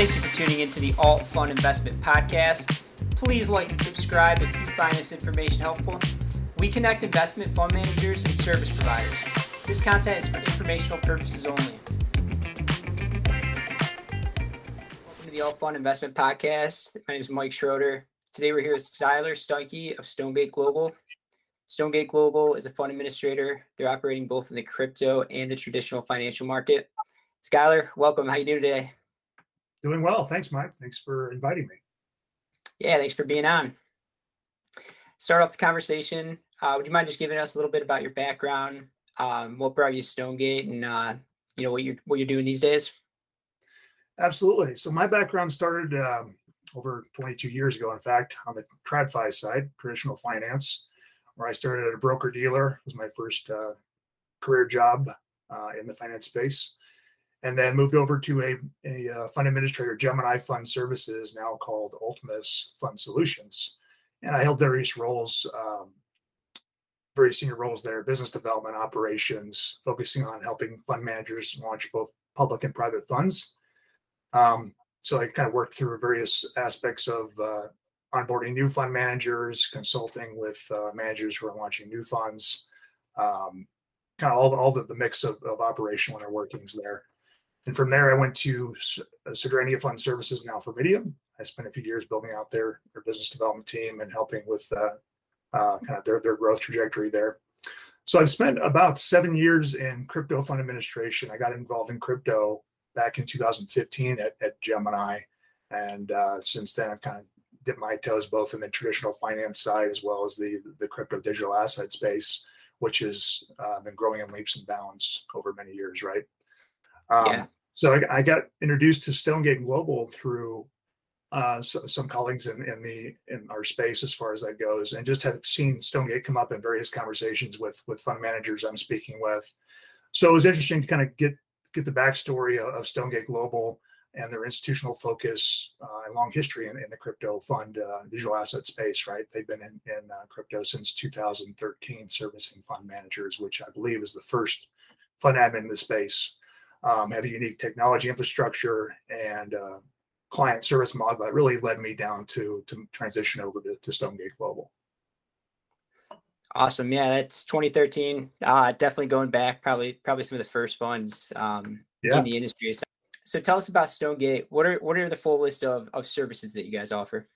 Thank you for tuning into the Alt Fund Investment Podcast. Please like and subscribe if you find this information helpful. We connect investment fund managers and service providers. This content is for informational purposes only. Welcome to the Alt Fund Investment Podcast. My name is Mike Schroeder. Today we're here with Skyler Steinke of Stonegate Global. Stonegate Global is a fund administrator. They're operating both in the crypto and the traditional financial market. Skyler, welcome. How you doing today? Doing well. Thanks, Mike. Thanks for inviting me. Yeah, thanks for being on. Start off the conversation. Uh, would you mind just giving us a little bit about your background, um, what brought you to Stonegate, and uh, you know what you're what you're doing these days? Absolutely. So my background started um, over 22 years ago. In fact, on the TradFi side, traditional finance, where I started at a broker dealer. was my first uh, career job uh, in the finance space and then moved over to a, a uh, fund administrator, Gemini Fund Services, now called Ultimus Fund Solutions. And I held various roles, um, very senior roles there, business development operations, focusing on helping fund managers launch both public and private funds. Um, so I kind of worked through various aspects of uh, onboarding new fund managers, consulting with uh, managers who are launching new funds, um, kind of all, all the, the mix of, of operational inner workings there. And from there, I went to uh, Fund Services, now Formidium. I spent a few years building out their, their business development team and helping with uh, uh, kind of their, their growth trajectory there. So I've spent about seven years in crypto fund administration. I got involved in crypto back in 2015 at, at Gemini. And uh, since then, I've kind of dipped my toes both in the traditional finance side as well as the, the crypto digital asset space, which has uh, been growing in leaps and bounds over many years, right? Um, yeah. So I, I, got introduced to Stonegate Global through uh, so, some colleagues in, in, the in our space as far as that goes, and just have seen Stonegate come up in various conversations with with fund managers I'm speaking with. So it was interesting to kind of get get the backstory of, of Stonegate Global and their institutional focus uh, and long history in, in the crypto fund uh, digital asset space. Right, they've been in, in uh, crypto since 2013, servicing fund managers, which I believe is the first fund admin in the space um, have a unique technology infrastructure and uh, client service model that really led me down to to transition over to, to Stonegate Global. Awesome. Yeah, that's 2013. Uh, definitely going back, probably probably some of the first funds um, yeah. in the industry. So tell us about Stonegate. What are what are the full list of, of services that you guys offer?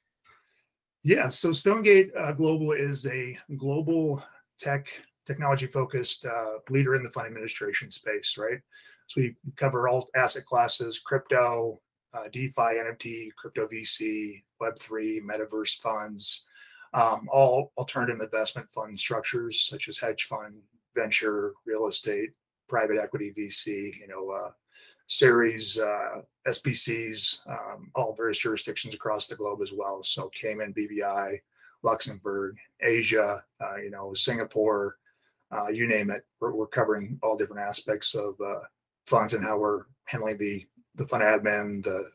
Yeah, so Stonegate uh, Global is a global tech technology focused uh, leader in the fund administration space, right? So we cover all asset classes, crypto, uh, DeFi, NFT, crypto VC, Web3, metaverse funds, um, all alternative investment fund structures such as hedge fund, venture, real estate, private equity, VC, you know, uh, series, uh, SBCs, um, all various jurisdictions across the globe as well. So Cayman, BVI, Luxembourg, Asia, uh, you know, Singapore, uh, you name it. We're, we're, covering all different aspects of uh, funds and how we're handling the the fund admin, the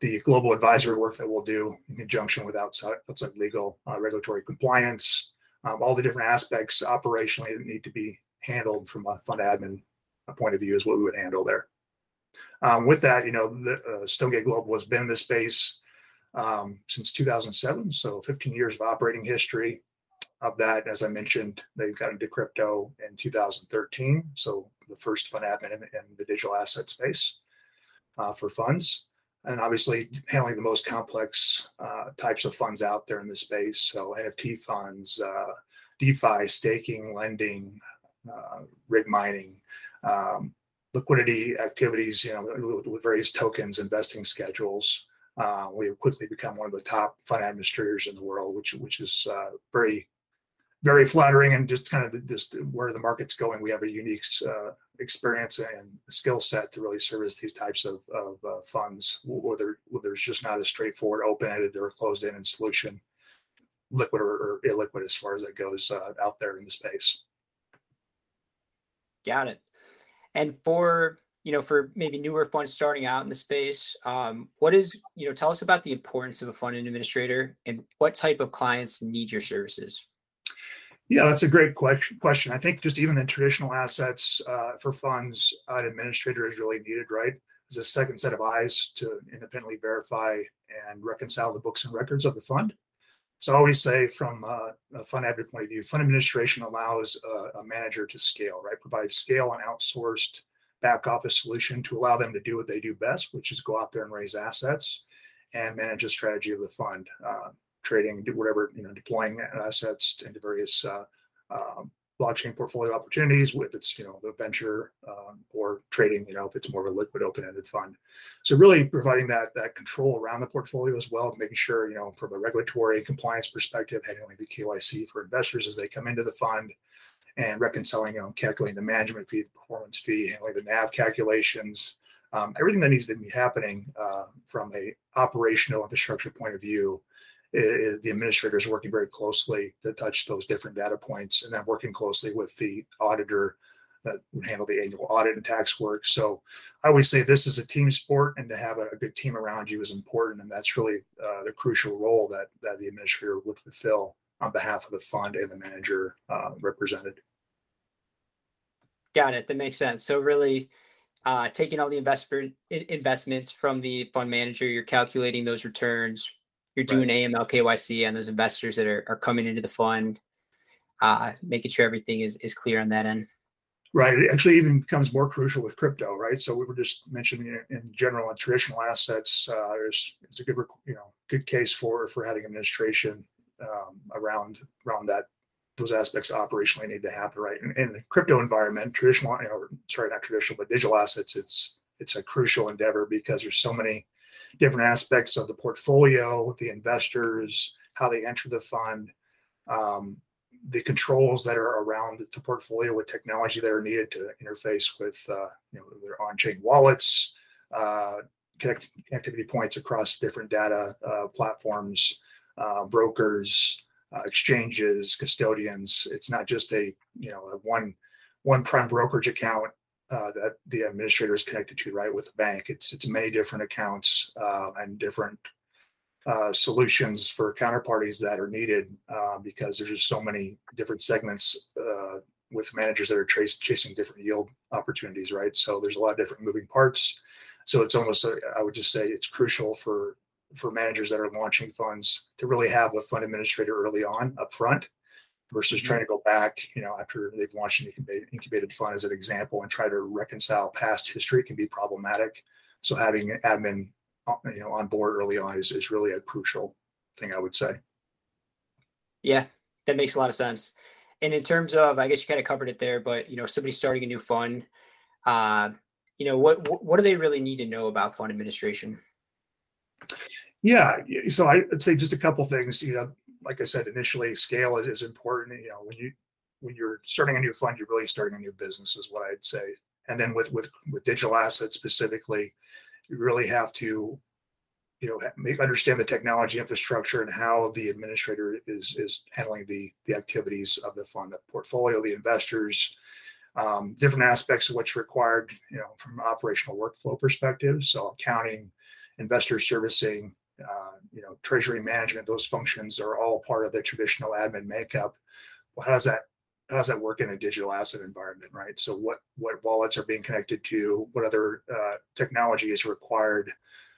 the global advisory work that we'll do in conjunction with outside outside legal uh, regulatory compliance, um, all the different aspects operationally that need to be handled from a fund admin point of view is what we would handle there. Um, with that, you know, the, uh, Stonegate Global has been in this space um, since 2007, so 15 years of operating history. Of that, as I mentioned, they got into crypto in 2013, so the first fund admin in, in the digital asset space uh, for funds. And obviously, handling the most complex uh, types of funds out there in the space. So, NFT funds, uh, DeFi, staking, lending, uh, rig mining, um, liquidity activities, you know, with, various tokens, investing schedules. Uh, we have quickly become one of the top fund administrators in the world, which which is uh, very very flattering and just kind of just where the market's going. We have a unique uh, experience and skill set to really service these types of, of uh, funds, whether, there's just not a straightforward open-ended or closed-ended solution, liquid or, or, illiquid as far as it goes uh, out there in the space. Got it. And for you know, for maybe newer funds starting out in the space, um, what is you know, tell us about the importance of a fund administrator and what type of clients need your services. Yeah, that's a great question. I think just even the traditional assets uh, for funds, an administrator is really needed, right? as a second set of eyes to independently verify and reconcile the books and records of the fund. So I always say, from uh, a fund admin point of view, fund administration allows a, manager to scale, right? Provide scale and outsourced back office solution to allow them to do what they do best, which is go out there and raise assets and manage the strategy of the fund, uh, trading, whatever, you know, deploying assets into various uh, uh, blockchain portfolio opportunities, if it's you know the venture um, or trading, you know if it's more of a liquid open-ended fund. So really providing that that control around the portfolio as well, making sure you know from a regulatory compliance perspective, handling the KYC for investors as they come into the fund, and reconciling, you know, calculating the management fee, the performance fee, handling the NAV calculations, um, everything that needs to be happening uh, from a operational infrastructure point of view it, the administrators working very closely to touch those different data points and then working closely with the auditor that would handle the annual audit and tax work. So I always say this is a team sport and to have a, a good team around you is important. And that's really uh, the crucial role that, that the administrator would fulfill on behalf of the fund and the manager uh, represented. Got it. That makes sense. So really uh, taking all the investment investments from the fund manager, you're calculating those returns, you're doing right. AML KYC on those investors that are, are coming into the fund, uh, making sure everything is, is clear on that end. Right. It actually even becomes more crucial with crypto, right? So we were just mentioning in general on traditional assets, uh, there's it's a good you know good case for for having administration um, around around that those aspects operationally need to happen, right? In, in the crypto environment, traditional, you know, sorry, not traditional, but digital assets, it's it's a crucial endeavor because there's so many different aspects of the portfolio, the investors, how they enter the fund, um, the controls that are around the portfolio with technology that are needed to interface with uh, you know their on-chain wallets, uh, connect, connectivity points across different data uh, platforms, uh, brokers, uh, exchanges, custodians. It's not just a you know a one one prime brokerage account uh, that the administrator is connected to, right, with the bank. It's it's many different accounts uh, and different uh, solutions for counterparties that are needed uh, because there's just so many different segments uh, with managers that are trace, chasing different yield opportunities, right? So there's a lot of different moving parts. So it's almost, I would just say, it's crucial for for managers that are launching funds to really have a fund administrator early on up front versus mm-hmm. trying to go back, you know, after they've launched an incubated, incubated fund as an example and try to reconcile past history can be problematic. So having an admin, uh, you know, on board early on is, is really a crucial thing, I would say. Yeah, that makes a lot of sense. And in terms of, I guess you kind of covered it there, but you know, somebody starting a new fund, uh, you know, what what do they really need to know about fund administration? Yeah, so I'd say just a couple things. You know, like I said initially, scale is, is important. You know, when you when you're starting a new fund, you're really starting a new business, is what I'd say. And then with with with digital assets specifically, you really have to, you know, make understand the technology infrastructure and how the administrator is is handling the the activities of the fund, the portfolio, the investors, um, different aspects of what's required, you know, from operational workflow perspective. So accounting, investor servicing, uh, you know, treasury management, those functions are all part of the traditional admin makeup. Well, how does that how does that work in a digital asset environment, right? So what what wallets are being connected to? What other uh, technology is required?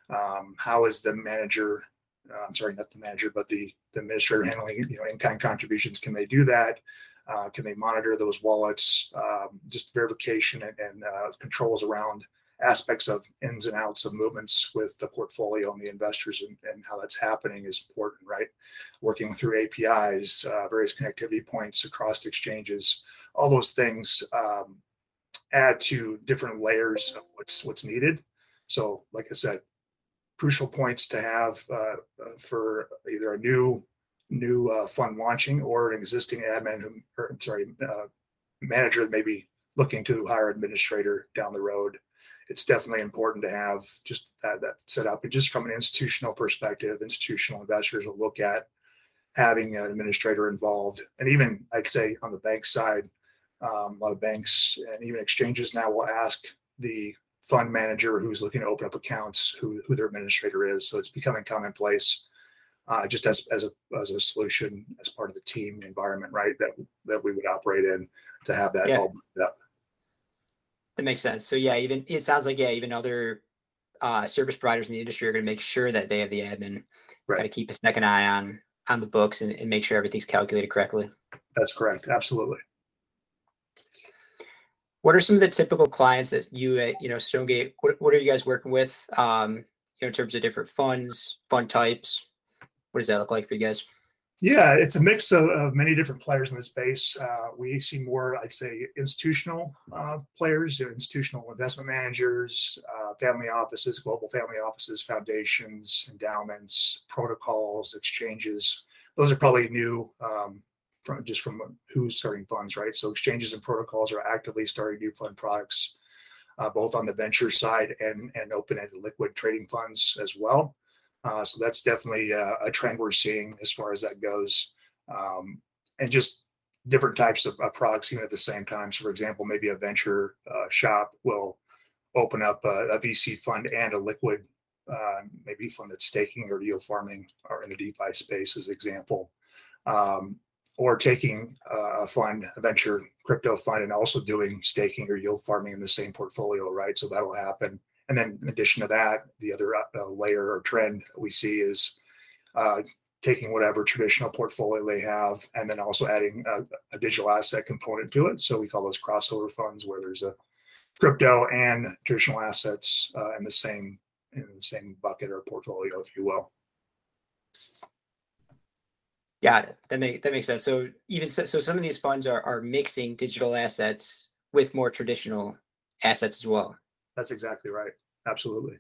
Um, how is the manager? Uh, I'm sorry, not the manager, but the, the administrator handling you know in-kind contributions. Can they do that? Uh, can they monitor those wallets? Um, just verification and, and uh, controls around aspects of ins and outs of movements with the portfolio and the investors and, and how that's happening is important, right? Working through APIs, uh, various connectivity points across exchanges, all those things um, add to different layers of what's what's needed. So, like I said, crucial points to have uh, uh for either a new new uh, fund launching or an existing admin who, or, sorry, uh, manager that may be looking to hire administrator down the road it's definitely important to have just that, that set up. And just from an institutional perspective, institutional investors will look at having an administrator involved. And even I'd say on the bank side, um, a lot of banks and even exchanges now will ask the fund manager who's looking to open up accounts who, who their administrator is. So it's becoming commonplace uh, just as, as, a, as a solution as part of the team environment, right? That, that we would operate in to have that yeah. all up. That makes sense. So yeah, even it sounds like yeah, even other uh, service providers in the industry are going to make sure that they have the admin. Right. Got to keep a second eye on on the books and, and make sure everything's calculated correctly. That's correct. Absolutely. What are some of the typical clients that you at you know Stonegate? What, what are you guys working with? Um, you know, in terms of different funds, fund types. What does that look like for you guys? Yeah, it's a mix of, of many different players in the space. Uh, we see more, I'd say, institutional uh, players, you know, institutional investment managers, uh, family offices, global family offices, foundations, endowments, protocols, exchanges. Those are probably new um, from just from who's starting funds, right? So exchanges and protocols are actively starting new fund products, uh, both on the venture side and and open-ended liquid trading funds as well. Uh, so that's definitely uh, a trend we're seeing as far as that goes. Um, and just different types of, of, products even at the same time. So, for example, maybe a venture uh, shop will open up a, a, VC fund and a liquid, uh, maybe fund that's staking or yield farming or in the DeFi space, as example. Um, or taking a fund, a venture crypto fund, and also doing staking or yield farming in the same portfolio, right? So that'll happen and then in addition to that, the other uh, layer or trend we see is uh, taking whatever traditional portfolio they have and then also adding a, a, digital asset component to it. So we call those crossover funds where there's a crypto and traditional assets uh, in the same in the same bucket or portfolio, if you will. Got it. That make that makes sense. So even so, so some of these funds are are mixing digital assets with more traditional assets as well. That's exactly right. Absolutely.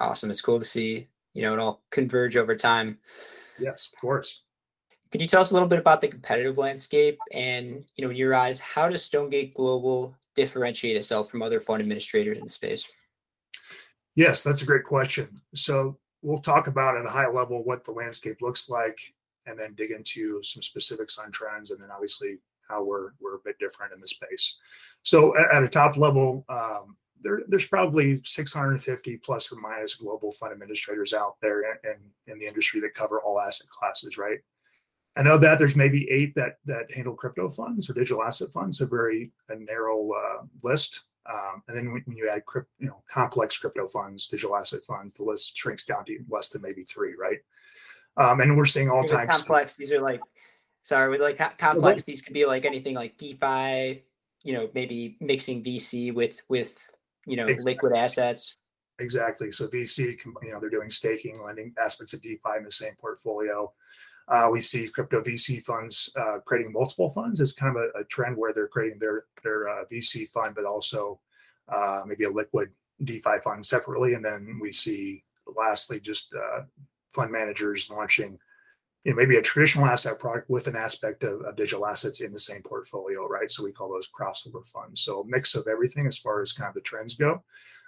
Awesome. It's cool to see, you know, it all converge over time. Yes, of course. Could you tell us a little bit about the competitive landscape and, you know, in your eyes, how does Stonegate Global differentiate itself from other fund administrators in the space? Yes, that's a great question. So we'll talk about at a high level what the landscape looks like and then dig into some specifics on trends and then obviously how we're we're a bit different in the space. So at, at a top level, um, there, there's probably 650 plus or minus global fund administrators out there in, in the industry that cover all asset classes, right? I know that there's maybe eight that that handle crypto funds or digital asset funds, a very a narrow uh, list. Um, and then when, you add crypt, you know, complex crypto funds, digital asset funds, the list shrinks down to less than maybe three, right? Um, and we're seeing all types. Complex. Of, these are like sorry with like complex these could be like anything like defi you know maybe mixing vc with with you know exactly. liquid assets. exactly. So vc you know they're doing staking lending aspects of defi in the same portfolio. Uh, we see crypto vc funds uh, creating multiple funds it's kind of a, a, trend where they're creating their their uh, vc fund but also uh, maybe a liquid defi fund separately. And then we see lastly just uh, fund managers launching you know, maybe a traditional asset product with an aspect of, of, digital assets in the same portfolio, right? So we call those crossover funds. So a mix of everything as far as kind of the trends go.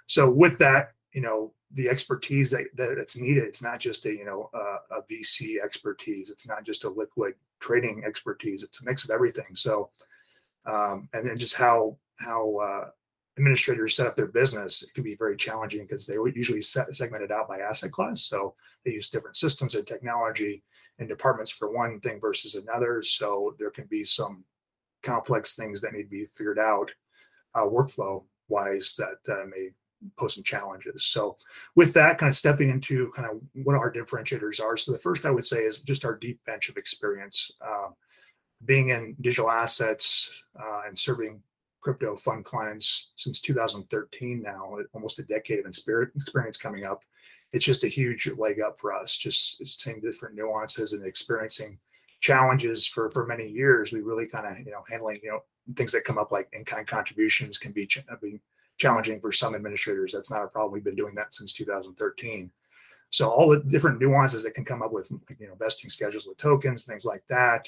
So with that, you know, the expertise that, that's needed, it's not just a, you know, a, a VC expertise. It's not just a liquid trading expertise. It's a mix of everything. So, um, and then just how, how, uh, administrators set up their business, it can be very challenging because they would usually set, segment it out by asset class. So they use different systems and technology and departments for one thing versus another. So there can be some complex things that need to be figured out uh, workflow wise that uh, may pose some challenges. So with that, kind of stepping into kind of what our differentiators are. So the first I would say is just our deep bench of experience. Um, being in digital assets uh, and serving crypto fund clients since 2013 now, almost a decade of experience coming up. It's just a huge leg up for us, just seeing different nuances and experiencing challenges for for many years. We really kind of, you know, handling, you know, things that come up like in-kind contributions can be, ch- be challenging for some administrators. That's not a problem. We've been doing that since 2013. So all the different nuances that can come up with, you know, vesting schedules with tokens, things like that,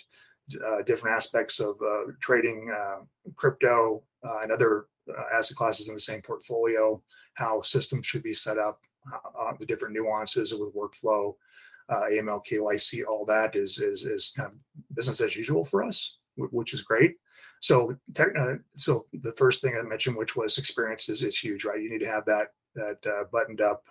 uh, different aspects of uh, trading uh, crypto uh, and other uh, asset classes in the same portfolio, how systems should be set up, uh, the different nuances with workflow, AML, KYC, all that is, is, is kind of business as usual for us, which is great. So, tech, so the first thing I mentioned, which was experience, is, huge, right? You need to have that that buttoned up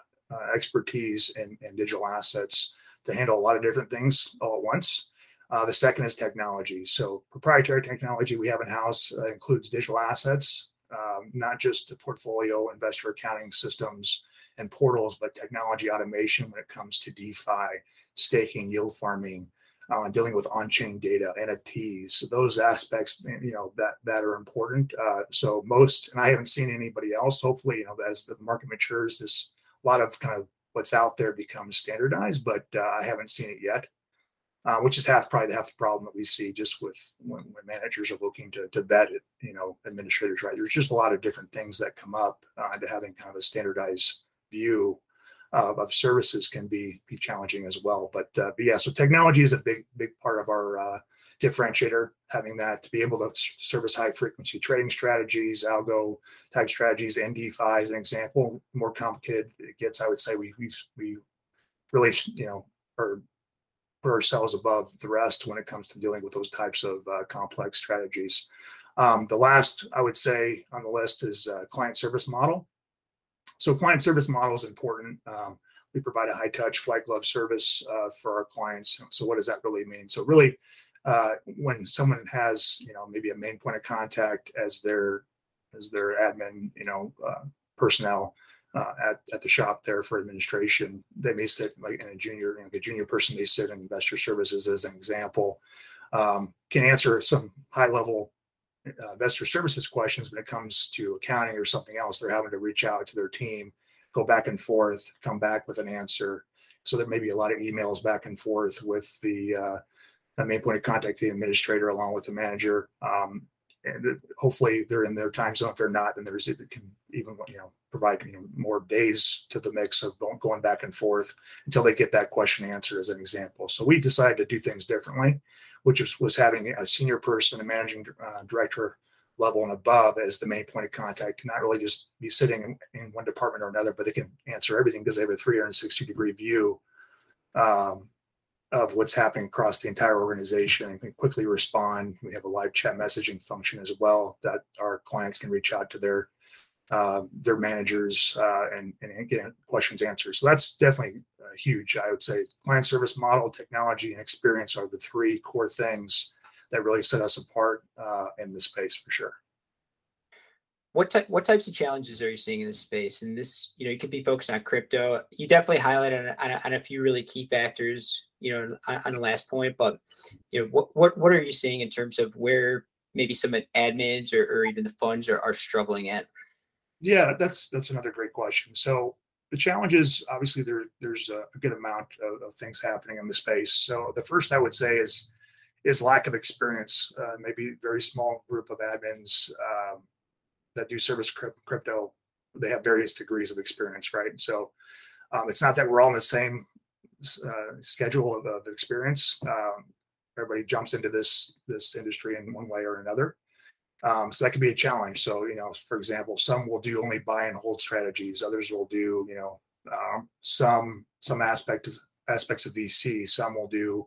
expertise and, in digital assets to handle a lot of different things all at once uh, the second is technology. So proprietary technology we have in house uh, includes digital assets, um, not just the portfolio investor accounting systems and portals, but technology automation when it comes to DeFi, staking, yield farming, uh, dealing with on-chain data, NFTs. So those aspects, you know, that that are important. Uh, so most, and I haven't seen anybody else. Hopefully, you know, as the market matures, this a lot of kind of what's out there becomes standardized, but uh, I haven't seen it yet. Uh, which is half probably half the problem that we see just with when, when, managers are looking to, to vet it, you know, administrators, right? There's just a lot of different things that come up uh, to having kind of a standardized view uh, of services can be be challenging as well. But, uh, but yeah, so technology is a big big part of our uh, differentiator. Having that to be able to service high frequency trading strategies, algo type strategies, and DeFi as an example. More complicated it gets, I would say we we we really you know are put ourselves above the rest when it comes to dealing with those types of uh, complex strategies. Um, the last I would say on the list is uh, client service model. So client service model is important. Um, we provide a high touch white glove service uh, for our clients. So what does that really mean? So really, uh, when someone has you know maybe a main point of contact as their as their admin you know uh, personnel, uh, at, at the shop there for administration. They may sit like in a junior, you know, a junior person may sit in investor services as an example, um, can answer some high level uh, investor services questions when it comes to accounting or something else. They're having to reach out to their team, go back and forth, come back with an answer. So there may be a lot of emails back and forth with the uh, main point of contact, the administrator, along with the manager. Um, and hopefully they're in their time zone. If they're not, then there's it can even you know provide you know more days to the mix of going back and forth until they get that question answered as an example. So we decided to do things differently, which was, was having a senior person, a managing uh, director level and above as the main point of contact, not really just be sitting in, in one department or another, but they can answer everything because they have a 360 degree view um, of what's happening across the entire organization and can quickly respond. We have a live chat messaging function as well that our clients can reach out to their uh, their managers uh, and, and get questions answered. So that's definitely uh, huge. I would say client service model, technology, and experience are the three core things that really set us apart uh, in this space for sure. What type, what types of challenges are you seeing in this space? And this, you know, you could be focused on crypto. You definitely highlighted on, on, a, on a few really key factors, you know, on, on the last point. But you know, what what what are you seeing in terms of where maybe some admins or, or even the funds are, are struggling at? Yeah, that's that's another great question. So the challenges, obviously, there there's a, good amount of, of, things happening in the space. So the first I would say is is lack of experience. Uh, maybe very small group of admins um, that do service crypto. They have various degrees of experience, right? So um, it's not that we're all in the same uh, schedule of, of experience. Um, everybody jumps into this this industry in one way or another. Um, so that could be a challenge. So, you know, for example, some will do only buy and hold strategies. Others will do, you know, um, some some aspect of aspects of VC. Some will do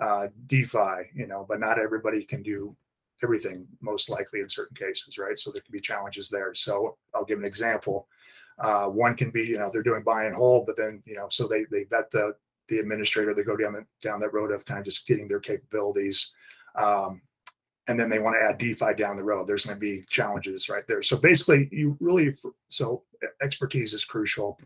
uh, DeFi, you know, but not everybody can do everything. Most likely in certain cases, right? So there can be challenges there. So I'll give an example. Uh, one can be, you know, they're doing buy and hold, but then, you know, so they they vet the the administrator. They go down the down that road of kind of just getting their capabilities. Um, and then they want to add DeFi down the road. There's going to be challenges right there. So basically, you really so expertise is crucial.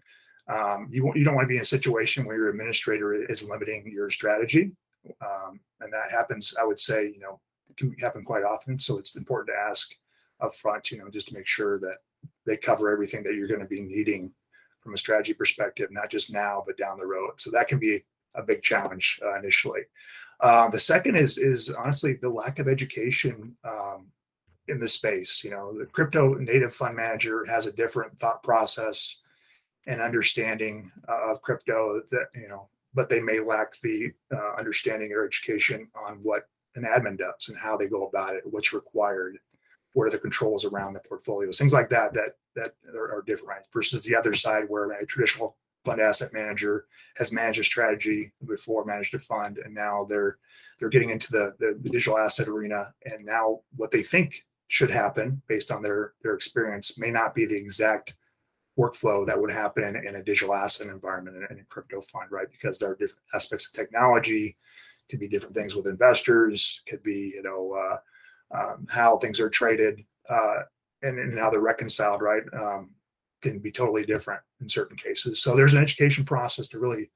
Um, you you don't want to be in a situation where your administrator is limiting your strategy, um, and that happens. I would say you know can happen quite often. So it's important to ask up front, you know, just to make sure that they cover everything that you're going to be needing from a strategy perspective, not just now but down the road. So that can be a big challenge uh, initially. Uh, the second is is honestly the lack of education um, in the space. You know, the crypto native fund manager has a different thought process and understanding uh, of crypto that you know, but they may lack the uh, understanding or education on what an admin does and how they go about it, what's required, what are the controls around the portfolios, things like that that that are, are different right? versus the other side where a traditional fund asset manager has managed a strategy before, managed a fund, and now they're they're getting into the, the, digital asset arena. And now what they think should happen based on their their experience may not be the exact workflow that would happen in, in a digital asset environment in, in a crypto fund, right? Because there are different aspects of technology, could be different things with investors, could be you know uh, um, how things are traded. Uh, and, and how they're reconciled, right, um, can be totally different in certain cases. So there's an education process to really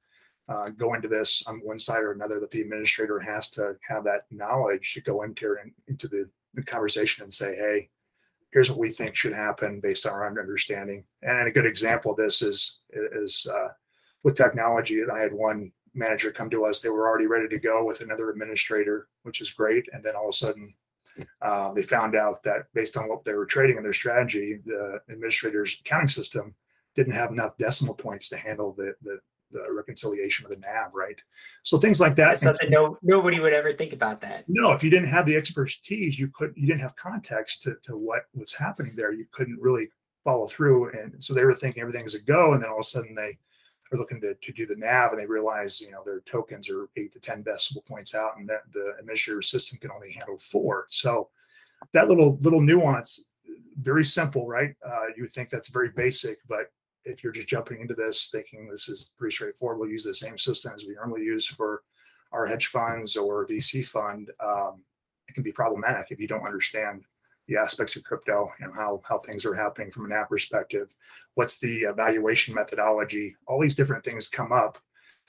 uh, go into this on one side or another that the administrator has to have that knowledge to go into into the, the conversation and say, hey, here's what we think should happen based on our understanding. And a good example of this is is uh, with technology. And I had one manager come to us; they were already ready to go with another administrator, which is great. And then all of a sudden, uh, they found out that based on what they were trading in their strategy, the administrator's accounting system didn't have enough decimal points to handle the the the reconciliation of the NAV, right? So things like that. That's something no nobody would ever think about that. No, if you didn't have the expertise, you could you didn't have context to, to what was happening there. You couldn't really follow through. And so they were thinking everything's a go, and then all of a sudden they are looking to, to do the NAV and they realize you know their tokens are eight to ten decimal points out, and that the administrator system can only handle four. So that little little nuance, very simple, right? Uh, you would think that's very basic, but if you're just jumping into this thinking this is pretty straightforward, we'll use the same system as we normally use for our hedge funds or VC fund, um, it can be problematic if you don't understand the aspects of crypto and how how things are happening from an app perspective. What's the evaluation methodology? All these different things come up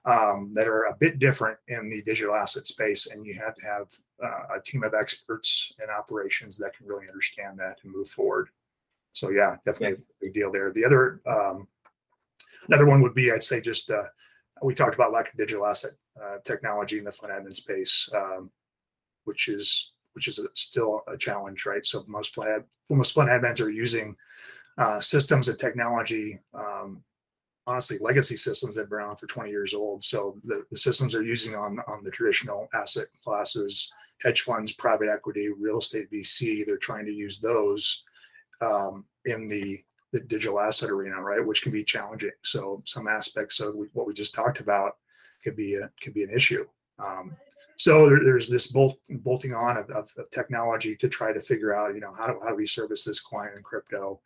um, that are a bit different in the digital asset space, and you have to have uh, a team of experts and operations that can really understand that and move forward. So yeah, definitely yeah. a big deal there. The other um, another one would be I'd say just uh, we talked about lack of digital asset uh, technology in the fund admin space, um, which is which is a, still a challenge, right? So most fund most fund admins are using uh, systems and technology. Um, honestly, legacy systems that have been around for 20 years old. So the, the systems they're using on on the traditional asset classes, hedge funds, private equity, real estate VC, they're trying to use those um, in the, the digital asset arena, right? Which can be challenging. So some aspects of what we just talked about could be a, could be an issue. Um, so there, there's this bolt, bolting on of, of, of, technology to try to figure out, you know, how do, how do we service this client in crypto?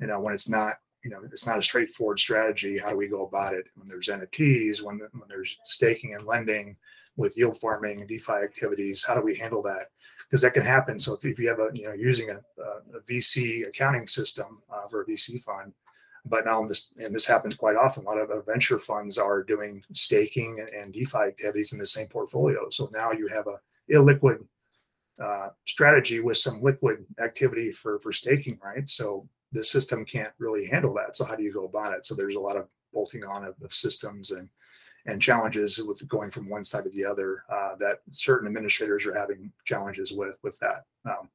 You know, when it's not, you know, it's not a straightforward strategy. How do we go about it? When there's NFTs, when, when there's staking and lending with yield farming and DeFi activities, how do we handle that? because that can happen. So if, if you have a, you know, using a, a VC accounting system uh, for a VC fund, but now this, and this happens quite often, a lot of venture funds are doing staking and, and DeFi activities in the same portfolio. So now you have a illiquid uh, strategy with some liquid activity for, for staking, right? So the system can't really handle that. So how do you go about it? So there's a lot of bolting on of, of systems and and challenges with going from one side to the other uh, that certain administrators are having challenges with with that. Um,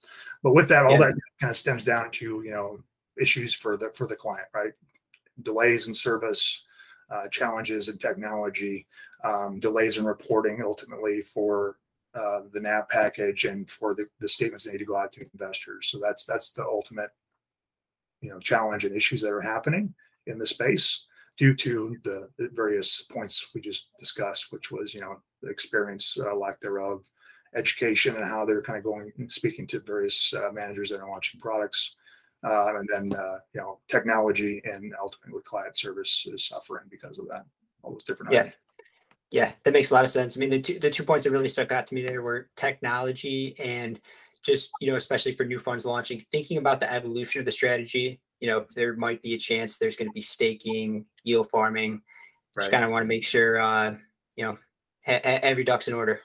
but with that, all yeah. that kind of stems down to you know issues for the for the client, right? Delays in service, uh, challenges in technology, um, delays in reporting, ultimately for uh, the NAV package and for the, the statements that need to go out to investors. So that's that's the ultimate you know challenge and issues that are happening in the space due to the, various points we just discussed, which was, you know, the experience, uh, lack thereof, education, and how they're kind of going, speaking to various uh, managers that are launching products. Uh, and then, uh, you know, technology and ultimately client service is suffering because of that. All those different. Yeah. Items. Yeah, that makes a lot of sense. I mean, the two the two points that really stuck out to me there were technology and just you know, especially for new funds launching, thinking about the evolution of the strategy you know, there might be a chance there's going to be staking, yield farming. Right. Just kind of want to make sure, uh, you know, ha- every duck's in order.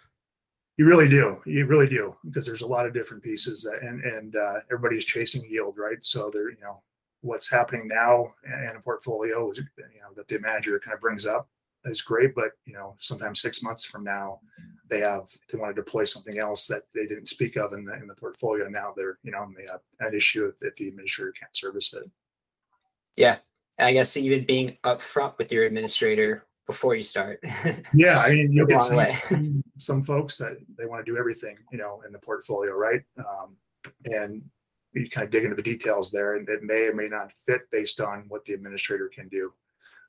You really do. You really do because there's a lot of different pieces that, and and uh, everybody's chasing yield, right? So there, you know, what's happening now in a portfolio is, you know, that the manager kind of brings up is great, but you know, sometimes six months from now, they have they want to deploy something else that they didn't speak of in the in the portfolio. Now they're you know may have an issue if, if the administrator can't service it. Yeah, I guess even being upfront with your administrator before you start. yeah, I mean you'll get some, some, folks that they want to do everything you know in the portfolio, right? Um, and you kind of dig into the details there, and it may or may not fit based on what the administrator can do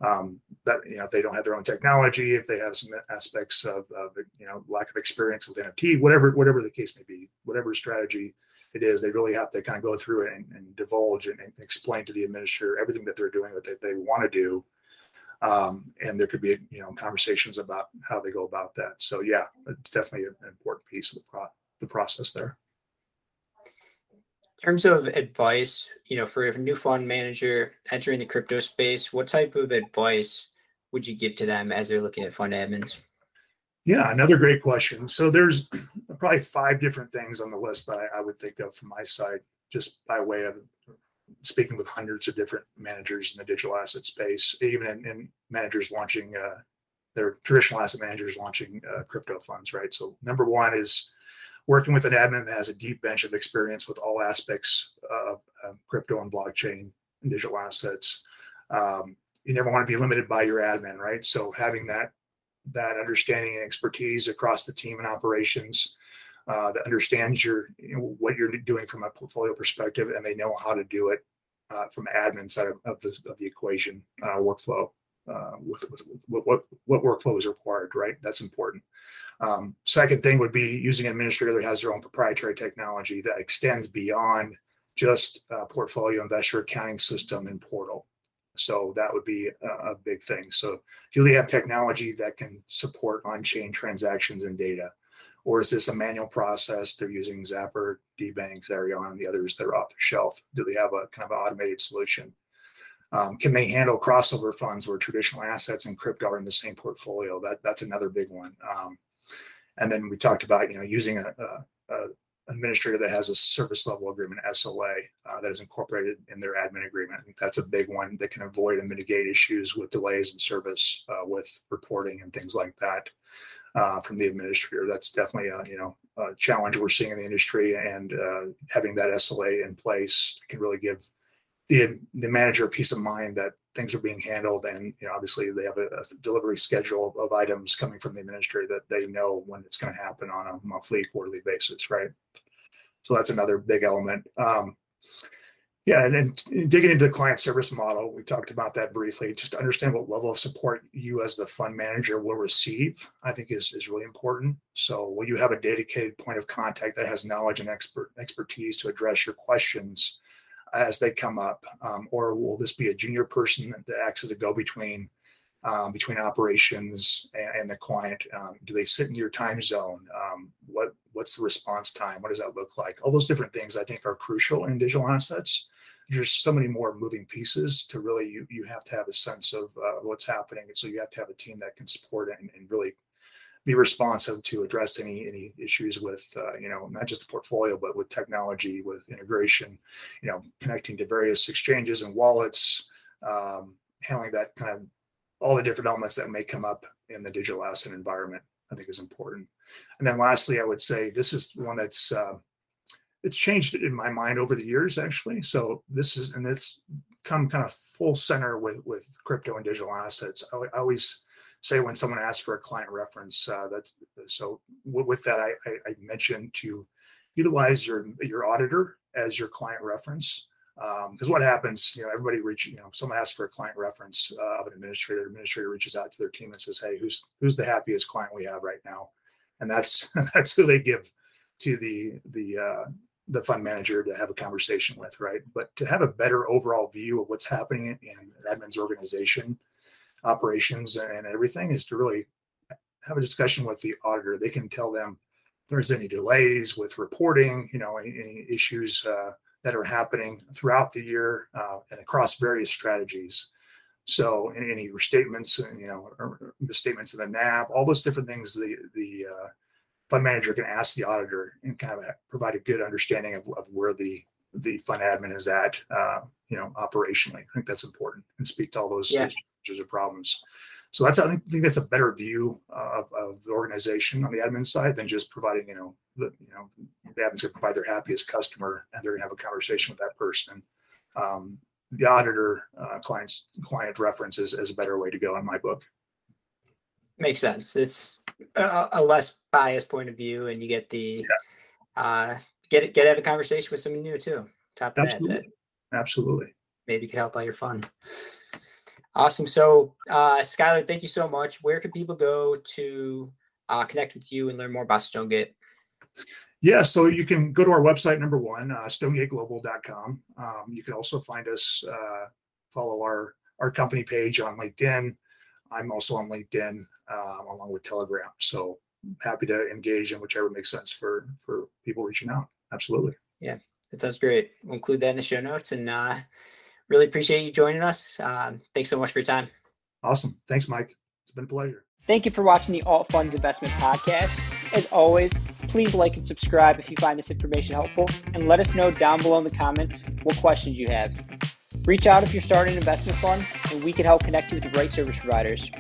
um, that you know if they don't have their own technology, if they have some aspects of, of you know lack of experience with NFT, whatever whatever the case may be, whatever strategy it is, they really have to kind of go through it and, and divulge and, and, explain to the administrator everything that they're doing, that they, they want to do. Um, and there could be you know conversations about how they go about that. So yeah, it's definitely an important piece of the, pro- the process there. In terms of advice, you know, for a new fund manager entering the crypto space, what type of advice would you give to them as they're looking at fund admins? Yeah, another great question. So there's probably five different things on the list that I, I would think of from my side, just by way of speaking with hundreds of different managers in the digital asset space, even in, in managers launching uh, their traditional asset managers launching uh, crypto funds, right? So number one is working with an admin that has a deep bench of experience with all aspects of uh, crypto and blockchain and digital assets. Um, you never want to be limited by your admin, right? So having that that understanding and expertise across the team and operations uh, that understands your you know, what you're doing from a portfolio perspective, and they know how to do it uh, from admin side of, of, the of the equation uh, workflow. Uh, with, with, with, what what workflow is required, right? That's important. Um, second thing would be using an administrator that has their own proprietary technology that extends beyond just portfolio investor accounting system and portal. So that would be a, big thing. So do they have technology that can support on-chain transactions and data? Or is this a manual process? They're using Zapper, DeBank, Zerion, and the others that are off the shelf. Do they have a kind of an automated solution? Um, can they handle crossover funds where traditional assets and crypto are in the same portfolio? That that's another big one. Um, and then we talked about you know using a, a, a administrator that has a service level agreement SLA uh, that is incorporated in their admin agreement. that's a big one that can avoid and mitigate issues with delays in service uh, with reporting and things like that uh, from the administrator. That's definitely a you know a challenge we're seeing in the industry, and uh, having that SLA in place can really give the the manager a peace of mind that things are being handled and you know obviously they have a, a, delivery schedule of items coming from the administrator that they know when it's going to happen on a monthly quarterly basis right so that's another big element um, yeah and, digging into the client service model we talked about that briefly just to understand what level of support you as the fund manager will receive i think is, is really important so will you have a dedicated point of contact that has knowledge and expert expertise to address your questions as they come up, um, or will this be a junior person that acts as a go-between um, between operations and, and the client? Um, do they sit in your time zone? Um, what what's the response time? What does that look like? All those different things I think are crucial in digital assets. There's so many more moving pieces to really you you have to have a sense of uh, what's happening, and so you have to have a team that can support it and, and really be responsive to address any any issues with uh, you know not just the portfolio but with technology with integration you know connecting to various exchanges and wallets um, handling that kind of all the different elements that may come up in the digital asset environment i think is important. And then lastly i would say this is one that's uh, it's changed in my mind over the years actually so this is and it's come kind of full center with with crypto and digital assets I, I always say when someone asks for a client reference. Uh, that so with that, I, I, I, mentioned to utilize your your auditor as your client reference. Because um, what happens, you know, everybody reach, you know, someone asks for a client reference uh, of an administrator. Administrator reaches out to their team and says, "Hey, who's who's the happiest client we have right now?" And that's that's who they give to the the uh, the fund manager to have a conversation with, right? But to have a better overall view of what's happening in an admin's organization, operations and everything is to really have a discussion with the auditor. They can tell them there's any delays with reporting, you know, any, any issues uh, that are happening throughout the year uh, and across various strategies. So any, any restatements, you know, misstatements in the NAV, all those different things the the uh, fund manager can ask the auditor and kind of provide a good understanding of, of where the the fund admin is at, uh, you know, operationally. I think that's important and speak to all those yeah challenges or problems. So that's I think that's a better view of, of the organization on the admin side than just providing, you know, the you know the admin's going to provide their happiest customer and they're going to have a conversation with that person. Um, the auditor uh, client's client reference is, is a better way to go in my book. Makes sense. It's a, a less biased point of view, and you get the yeah. uh, get it get have a conversation with someone new too. Top of Absolutely. that, that absolutely maybe could help out your fund. Awesome. So, uh, Skyler, thank you so much. Where can people go to uh, connect with you and learn more about StoneGate? Yeah, so you can go to our website, number one, uh, stonegateglobal.com. Um, you can also find us, uh, follow our, our company page on LinkedIn. I'm also on LinkedIn uh, along with Telegram. So happy to engage in whichever makes sense for, for people reaching out. Absolutely. Yeah. That sounds great. We'll include that in the show notes and uh, really appreciate you joining us. Um, thanks so much for your time. Awesome. Thanks, Mike. It's been a pleasure. Thank you for watching the Alt Funds Investment Podcast. As always, please like and subscribe if you find this information helpful, and let us know down below in the comments what questions you have. Reach out if you're starting an investment fund, and we can help connect you with the right service providers.